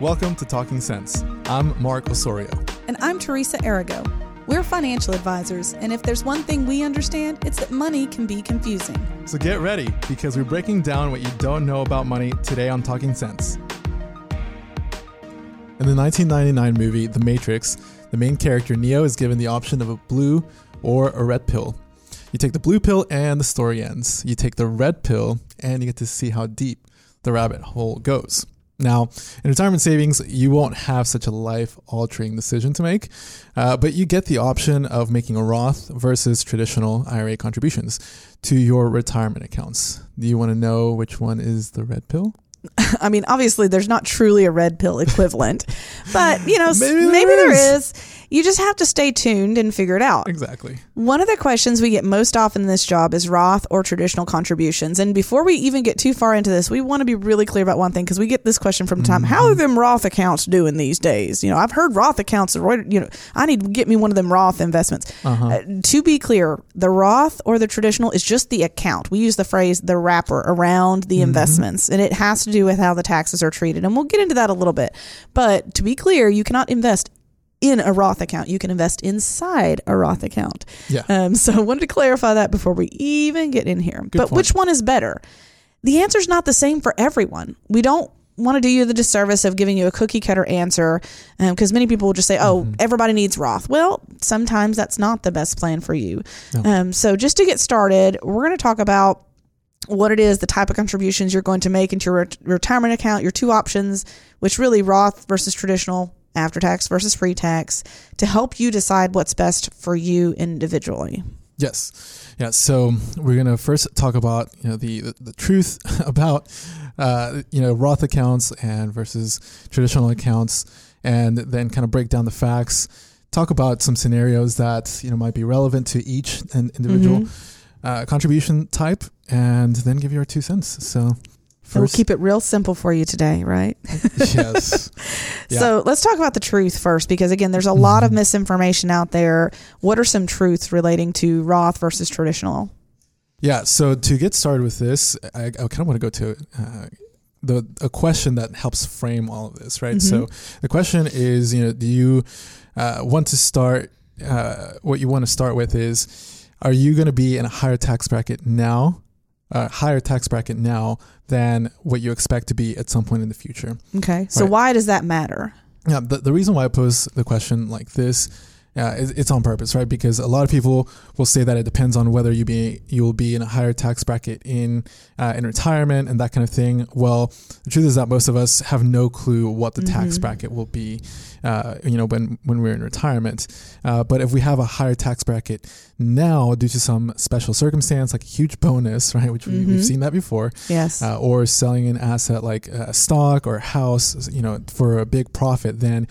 Welcome to Talking Sense. I'm Mark Osorio. And I'm Teresa Arago. We're financial advisors, and if there's one thing we understand, it's that money can be confusing. So get ready because we're breaking down what you don't know about money today on Talking Sense. In the 1999 movie The Matrix, the main character Neo is given the option of a blue or a red pill. You take the blue pill and the story ends. You take the red pill and you get to see how deep the rabbit hole goes. Now, in retirement savings, you won't have such a life altering decision to make, uh, but you get the option of making a Roth versus traditional IRA contributions to your retirement accounts. Do you want to know which one is the red pill? I mean, obviously, there's not truly a red pill equivalent, but you know, Maybe maybe, there there is. You just have to stay tuned and figure it out. Exactly. One of the questions we get most often in this job is Roth or traditional contributions. And before we even get too far into this, we want to be really clear about one thing because we get this question from time. Mm-hmm. How are them Roth accounts doing these days? You know, I've heard Roth accounts. are, You know, I need to get me one of them Roth investments. Uh-huh. Uh, to be clear, the Roth or the traditional is just the account. We use the phrase the wrapper around the mm-hmm. investments, and it has to do with how the taxes are treated. And we'll get into that a little bit. But to be clear, you cannot invest in a Roth account. You can invest inside a Roth account. Yeah. Um, so I wanted to clarify that before we even get in here. but point. which one is better? The answer is not the same for everyone. We don't want to do you the disservice of giving you a cookie cutter answer because many people will just say, oh, everybody needs Roth. Well, sometimes that's not the best plan for you. Um, so just to get started, we're going to talk about what it is, the type of contributions you're going to make into your ret- retirement account, your two options, which really Roth versus traditional, after tax versus pre tax, to help you decide what's best for you individually. Yes. Yeah. So we're gonna first talk about you know the the, the truth about uh, you know Roth accounts and versus traditional accounts, and then kind of break down the facts. Talk about some scenarios that you know might be relevant to each individual uh, contribution type, and then give you our two cents. So So we'll keep it real simple for you today, right? yes, Yeah. So let's talk about the truth first, because again, there's a lot of misinformation out there. What are some truths relating to Roth versus traditional? Yeah. So to get started with this, I, I kind of want to go to uh, the a question that helps frame all of this, right? So the question is, you know, do you uh, want to start? Uh, what you want to start with is, are you going to be in a higher tax bracket now, uh, higher tax bracket now than what you expect to be at some point in the future? Okay. So Right. why does that matter? Yeah, the, the reason why I pose the question like this, is, it's on purpose, right? Because a lot of people will say that it depends on whether you be you will be in a higher tax bracket in uh, in retirement and that kind of thing. Well, the truth is that most of us have no clue what the tax bracket will be, uh, you know, when when we're in retirement. Uh, but if we have a higher tax bracket now due to some special circumstance, like a huge bonus, right, which we, we've seen that before, Yes. uh, or selling an asset like a stock or a house, you know, for a big profit, then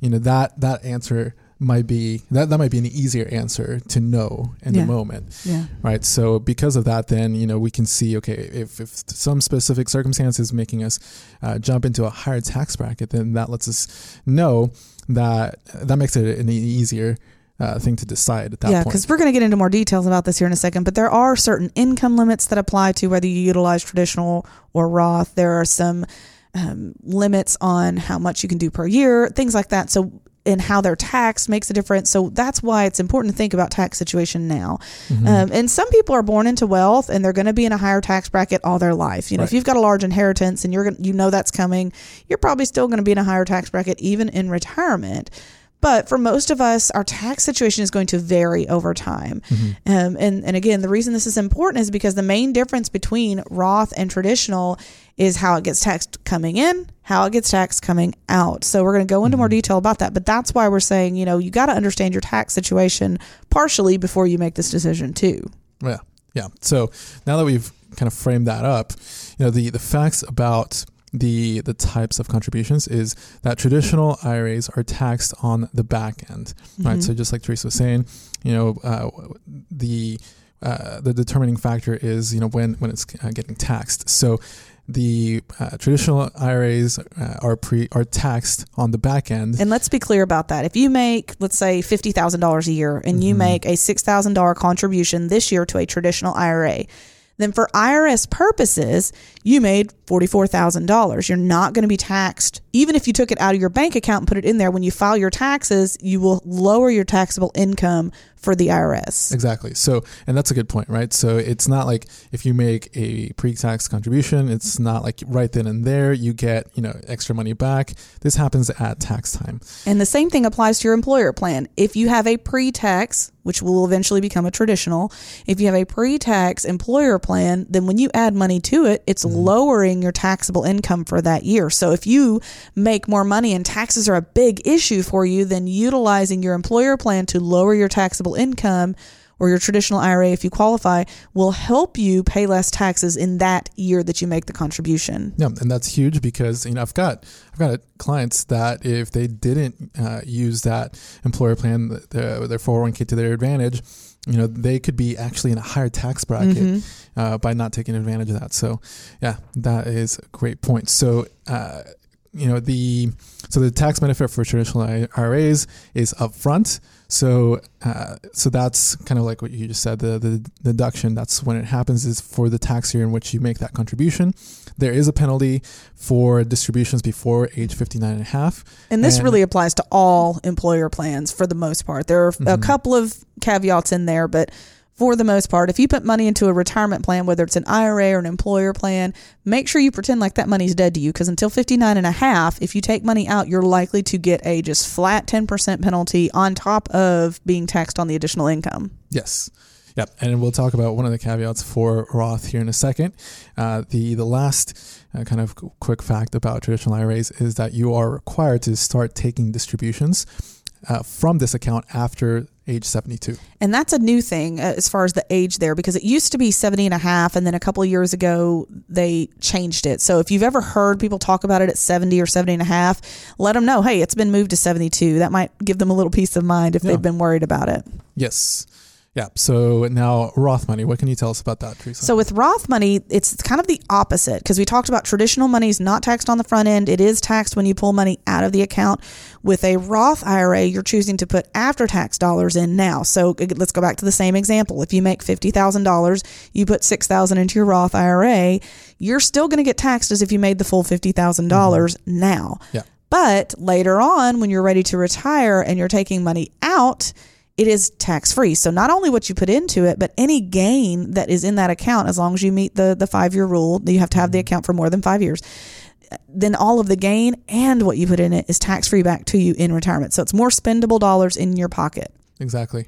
you know that that answer might be that that might be an easier answer to know in Yeah. the moment, yeah. right? So because of that, then you know we can see okay if if some specific circumstance is making us uh, jump into a higher tax bracket, then that lets us know that that makes it an easier. Uh, thing to decide at that yeah, because we're going to get into more details about this here in a second. But there are certain income limits that apply to whether you utilize traditional or Roth. There are some um, limits on how much you can do per year, things like that. So, and how they're taxed makes a difference. So that's why it's important to think about tax situation now. Mm-hmm. Um, and some people are born into wealth and they're going to be in a higher tax bracket all their life. You know, if you've got a large inheritance and you're gonna, you know that's coming, you're probably still going to be in a higher tax bracket even in retirement. But for most of us, our tax situation is going to vary over time. Um, and, and again, the reason this is important is because the main difference between Roth and traditional is how it gets taxed coming in, how it gets taxed coming out. So we're going to go into more detail about that. But that's why we're saying, you know, you got to understand your tax situation partially before you make this decision too. Yeah, yeah. So now that we've kind of framed that up, you know, the the facts about the the types of contributions is that traditional IRAs are taxed on the back end, right? So just like Teresa was saying, you know, uh, the uh, the determining factor is you know when when it's uh, getting taxed. So the uh, traditional IRAs uh, are pre are taxed on the back end. And let's be clear about that. If you make, let's say, fifty thousand dollars a year, and you make a six thousand dollar contribution this year to a traditional IRA, then for IRS purposes, you made forty four thousand dollars. You're not going to be taxed even if you took it out of your bank account and put it in there, when you file your taxes, you will lower your taxable income for the IRS. Exactly. So, and that's a good point, right? So it's not like if you make a pre-tax contribution, it's not like right then and there you get, you know, extra money back. This happens at tax time. And the same thing applies to your employer plan. If you have a pre-tax, which will eventually become a traditional, if you have a pre-tax employer plan, then when you add money to it, it's mm-hmm. lowering your taxable income for that year. So if you make more money and taxes are a big issue for you, then utilizing your employer plan to lower your taxable income or your traditional IRA, if you qualify, will help you pay less taxes in that year that you make the contribution. Yeah, and that's huge because you know I've got I've got clients that if they didn't uh, use that employer plan, their their 401k to their advantage, you know they could be actually in a higher tax bracket mm-hmm. uh, by not taking advantage of that. So, yeah, that is a great point. So. Uh, you know the so the tax benefit for traditional IRAs is upfront. So, uh, so that's kind of like what you just said. The, the deduction that's when it happens is for the tax year in which you make that contribution. There is a penalty for distributions before age 59 and a half. And this and, really applies to all employer plans for the most part. There are mm-hmm. a couple of caveats in there, but for the most part. If you put money into a retirement plan, whether it's an IRA or an employer plan, make sure you pretend like that money's dead to you because until 59 and a half, if you take money out, you're likely to get a just flat 10% penalty on top of being taxed on the additional income. Yes. Yep, and we'll talk about one of the caveats for Roth here in a second. Uh, the the last uh, kind of quick fact about traditional IRAs is that you are required to start taking distributions uh, from this account after age 72. And that's a new thing uh, as far as the age there because it used to be 70 and a half and then a couple of years ago they changed it. So if you've ever heard people talk about it at 70 or 70 and a half, let them know, hey, it's been moved to 72. That might give them a little peace of mind if yeah. they've been worried about it. Yes. Yeah. So now Roth money. What can you tell us about that, Teresa? So with Roth money, it's kind of the opposite because we talked about traditional money is not taxed on the front end. It is taxed when you pull money out of the account. With a Roth IRA, you're choosing to put after tax dollars in now. So let's go back to the same example. If you make $50,000, you put 6000 into your Roth IRA, you're still going to get taxed as if you made the full $50,000 mm-hmm. now. Yeah. But later on, when you're ready to retire and you're taking money out, it is tax free. So not only what you put into it, but any gain that is in that account, as long as you meet the the five year rule, you have to have the mm-hmm. account for more than five years. Then all of the gain and what you put in it is tax free back to you in retirement. So it's more spendable dollars in your pocket. Exactly.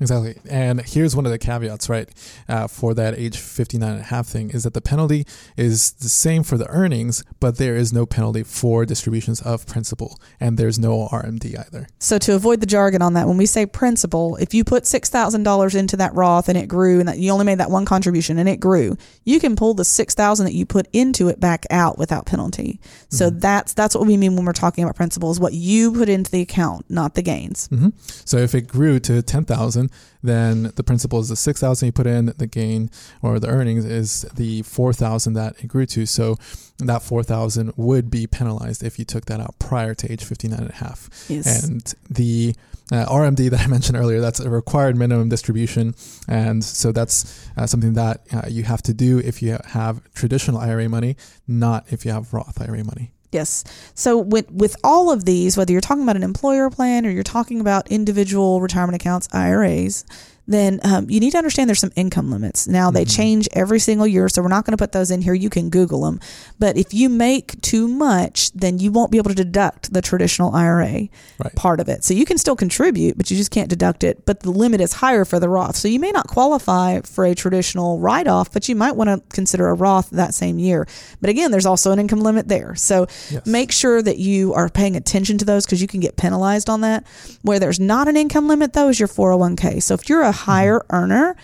Exactly. And here's one of the caveats, right, uh, for that age 59 and a half thing is that the penalty is the same for the earnings, but there is no penalty for distributions of principal, and there's no RMD either. So to avoid the jargon on that, when we say principal, if you put $6,000 into that Roth and it grew and that you only made that one contribution and it grew, you can pull the 6000 that you put into it back out without penalty. So mm-hmm. that's that's what we mean when we're talking about principal is what you put into the account, not the gains. Mm-hmm. So if it grew to 10,000 then the principal is the 6000 you put in, the gain or the earnings is the 4000 that it grew to. So that 4000 would be penalized if you took that out prior to age 59 and a half. Yes. And the uh, RMD that I mentioned earlier, that's a required minimum distribution. And so that's uh, something that uh, you have to do if you have traditional IRA money, not if you have Roth IRA money. Yes. So with with all of these, whether you're talking about an employer plan or you're talking about individual retirement accounts, IRAs, then um, you need to understand there's some income limits. Now, they mm-hmm. change every single year, so we're not going to put those in here. You can Google them. But if you make too much, then you won't be able to deduct the traditional IRA right. part of it. So you can still contribute, but you just can't deduct it. But the limit is higher for the Roth. So you may not qualify for a traditional write off, but you might want to consider a Roth that same year. But again, there's also an income limit there. So yes. make sure that you are paying attention to those because you can get penalized on that. Where there's not an income limit, though, is your 401k. So if you're a higher mm-hmm. earner,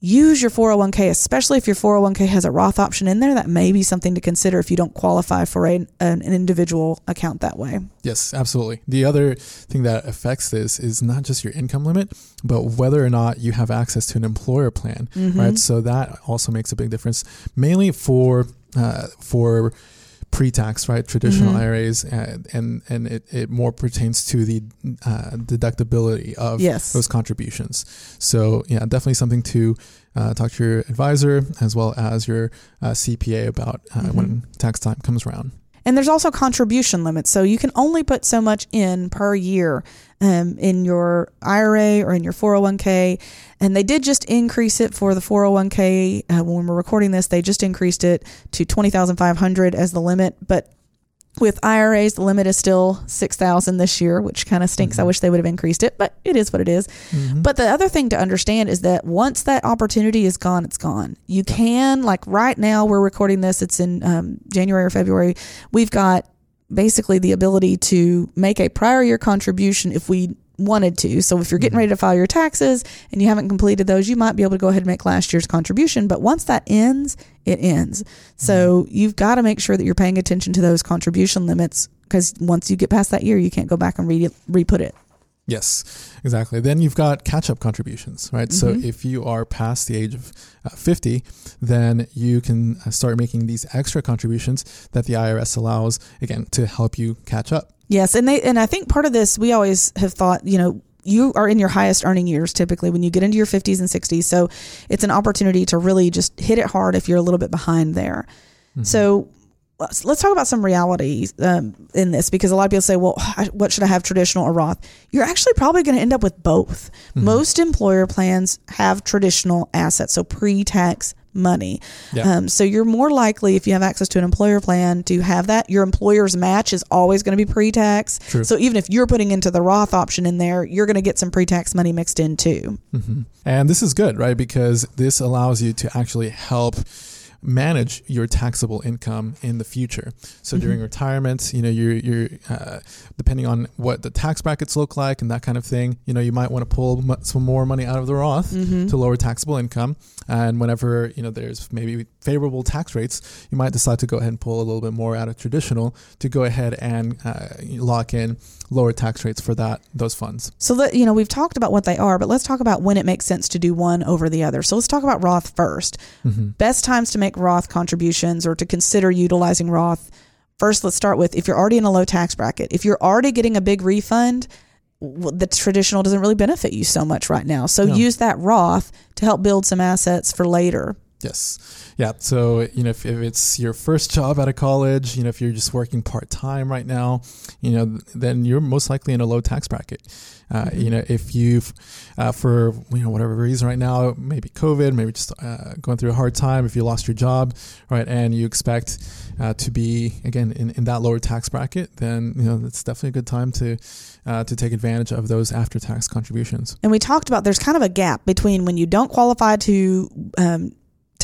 use your 401k, especially if your 401k has a Roth option in there. That may be something to consider if you don't qualify for a, an, individual account that way. Yes, absolutely. The other thing that affects this is not just your income limit, but whether or not you have access to an employer plan, mm-hmm. right? So that also makes a big difference, mainly for uh, for pre-tax, right? Traditional mm-hmm. IRAs, and and, and it, it more pertains to the uh, deductibility of yes. those contributions. So yeah, definitely something to uh, talk to your advisor as well as your uh, CPA about uh, mm-hmm. when tax time comes around. And there's also contribution limits. So you can only put so much in per year um, in your IRA or in your 401k. And they did just increase it for the 401k. Uh, when we're recording this, they just increased it to 20,500 as the limit. But with IRAs, the limit is still 6,000 this year, which kind of stinks. Mm-hmm. I wish they would have increased it, but it is what it is. Mm-hmm. But the other thing to understand is that once that opportunity is gone, it's gone. You can, like right now, we're recording this, it's in um, January or February. We've got basically the ability to make a prior year contribution if we wanted to. So if you're getting mm-hmm. ready to file your taxes and you haven't completed those, you might be able to go ahead and make last year's contribution. But once that ends, it ends. So mm-hmm. you've got to make sure that you're paying attention to those contribution limits because once you get past that year, you can't go back and re- re-put it. Yes, exactly. Then you've got catch up contributions, right? Mm-hmm. So if you are past the age of uh, 50, then you can uh, start making these extra contributions that the IRS allows, again, to help you catch up. Yes, and they and I think part of this we always have thought, you know, you are in your highest earning years typically when you get into your 50s and 60s. So it's an opportunity to really just hit it hard if you're a little bit behind there. Mm-hmm. So let's talk about some realities um, in this because a lot of people say, well, what should I have, traditional or Roth? You're actually probably going to end up with both. Mm-hmm. Most employer plans have traditional assets, so pre tax money. Um, so you're more likely, if you have access to an employer plan, to have that. Your employer's match is always going to be pre tax. So even if you're putting into the Roth option in there, you're going to get some pre tax money mixed in too. Mm-hmm. And this is good, right? Because this allows you to actually help manage your taxable income in the future. So mm-hmm. during retirement, you know, you're, you're uh, depending on what the tax brackets look like and that kind of thing, you know, you might want to pull some more money out of the Roth mm-hmm. to lower taxable income. And whenever, you know, there's maybe favorable tax rates, you might decide to go ahead and pull a little bit more out of traditional to go ahead and uh, lock in lower tax rates for that those funds. So that you know, we've talked about what they are, but let's talk about when it makes sense to do one over the other. So let's talk about Roth 1st mm-hmm. Best times to make Roth contributions or to consider utilizing Roth. First, let's start with if you're already in a low tax bracket. If you're already getting a big refund, the traditional doesn't really benefit you so much right now. So use that Roth to help build some assets for later. Yes. Yeah. So, you know, if, if, it's your first job out of college, you know, if you're just working part time right now, you know, then you're most likely in a low tax bracket. Uh, mm-hmm. You know, if you've, uh, for, you know, whatever reason right now, maybe COVID, maybe just uh, going through a hard time, if you lost your job, right, and you expect uh, to be, again, in, in that lower tax bracket, then, you know, it's definitely a good time to, uh, to take advantage of those after tax contributions. And we talked about there's kind of a gap between when you don't qualify to, um,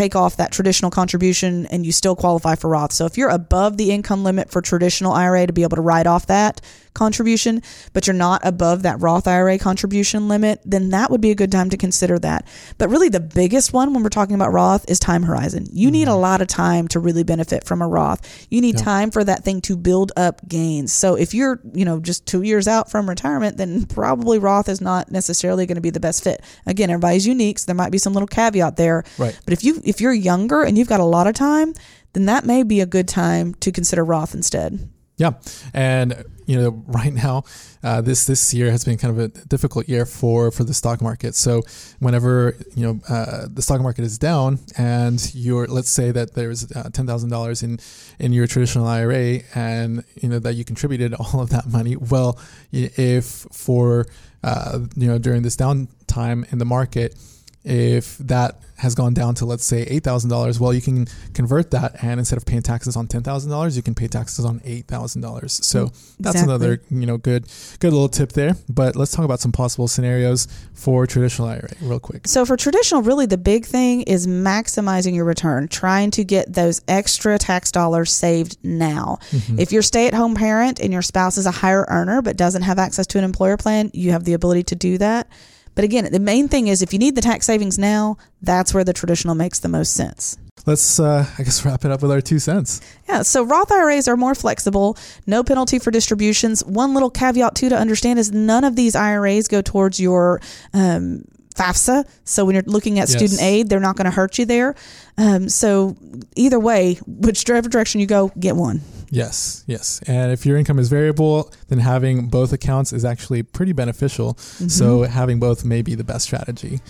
take off that traditional contribution and you still qualify for Roth. So if you're above the income limit for traditional IRA to be able to write off that contribution, but you're not above that Roth IRA contribution limit, then that would be a good time to consider that. But really the biggest one when we're talking about Roth is time horizon. You mm-hmm. need a lot of time to really benefit from a Roth. You need yeah. time for that thing to build up gains. So if you're, you know, just 2 years out from retirement, then probably Roth is not necessarily going to be the best fit. Again, everybody's unique, so there might be some little caveat there. Right. But if you if you're younger and you've got a lot of time, then that may be a good time to consider Roth instead. Yeah, and you know, right now, uh, this this year has been kind of a difficult year for for the stock market. So, whenever you know uh, the stock market is down, and you're let's say that there's uh, ten thousand dollars in in your traditional IRA, and you know that you contributed all of that money. Well, if for uh, you know during this downtime in the market, if that has gone down to let's say eight thousand dollars, well, you can convert that, and instead of paying taxes on ten thousand dollars, you can pay taxes on eight thousand dollars. So exactly. that's another you know good good little tip there. But let's talk about some possible scenarios for traditional IRA real quick. So for traditional, really the big thing is maximizing your return, trying to get those extra tax dollars saved now. Mm-hmm. If you're stay at home parent and your spouse is a higher earner but doesn't have access to an employer plan, you have the ability to do that. But again, the main thing is if you need the tax savings now, that's where the traditional makes the most sense. Let's, uh, I guess, wrap it up with our two cents. Yeah, so Roth IRAs are more flexible, no penalty for distributions. One little caveat, too, to understand is none of these IRAs go towards your um, FAFSA. So when you're looking at yes. student aid, they're not going to hurt you there. Um, so either way, whichever direction you go, get one. Yes, yes. And if your income is variable, then having both accounts is actually pretty beneficial. Mm-hmm. So having both may be the best strategy.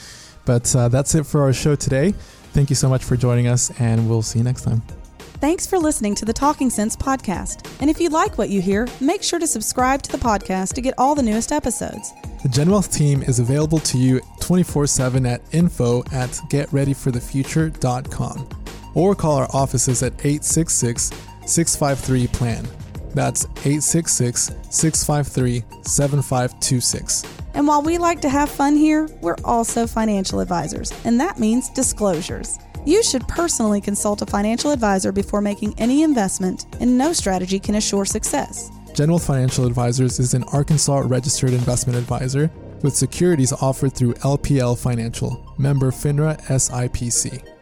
But uh, that's it for our show today. Thank you so much for joining us, and we'll see you next time. Thanks for listening to the Talking Sense podcast. And if you like what you hear, make sure to subscribe to the podcast to get all the newest episodes. The GenWealth team is available to you 24 7 at info at getreadyforthefuture.com or call our offices at 866 653 PLAN. That's 866 653 7526. And while we like to have fun here, we're also financial advisors, and that means disclosures. You should personally consult a financial advisor before making any investment, and no strategy can assure success. GenWealth Financial Advisors is an Arkansas registered investment advisor with securities offered through LPL Financial, member FINRA SIPC.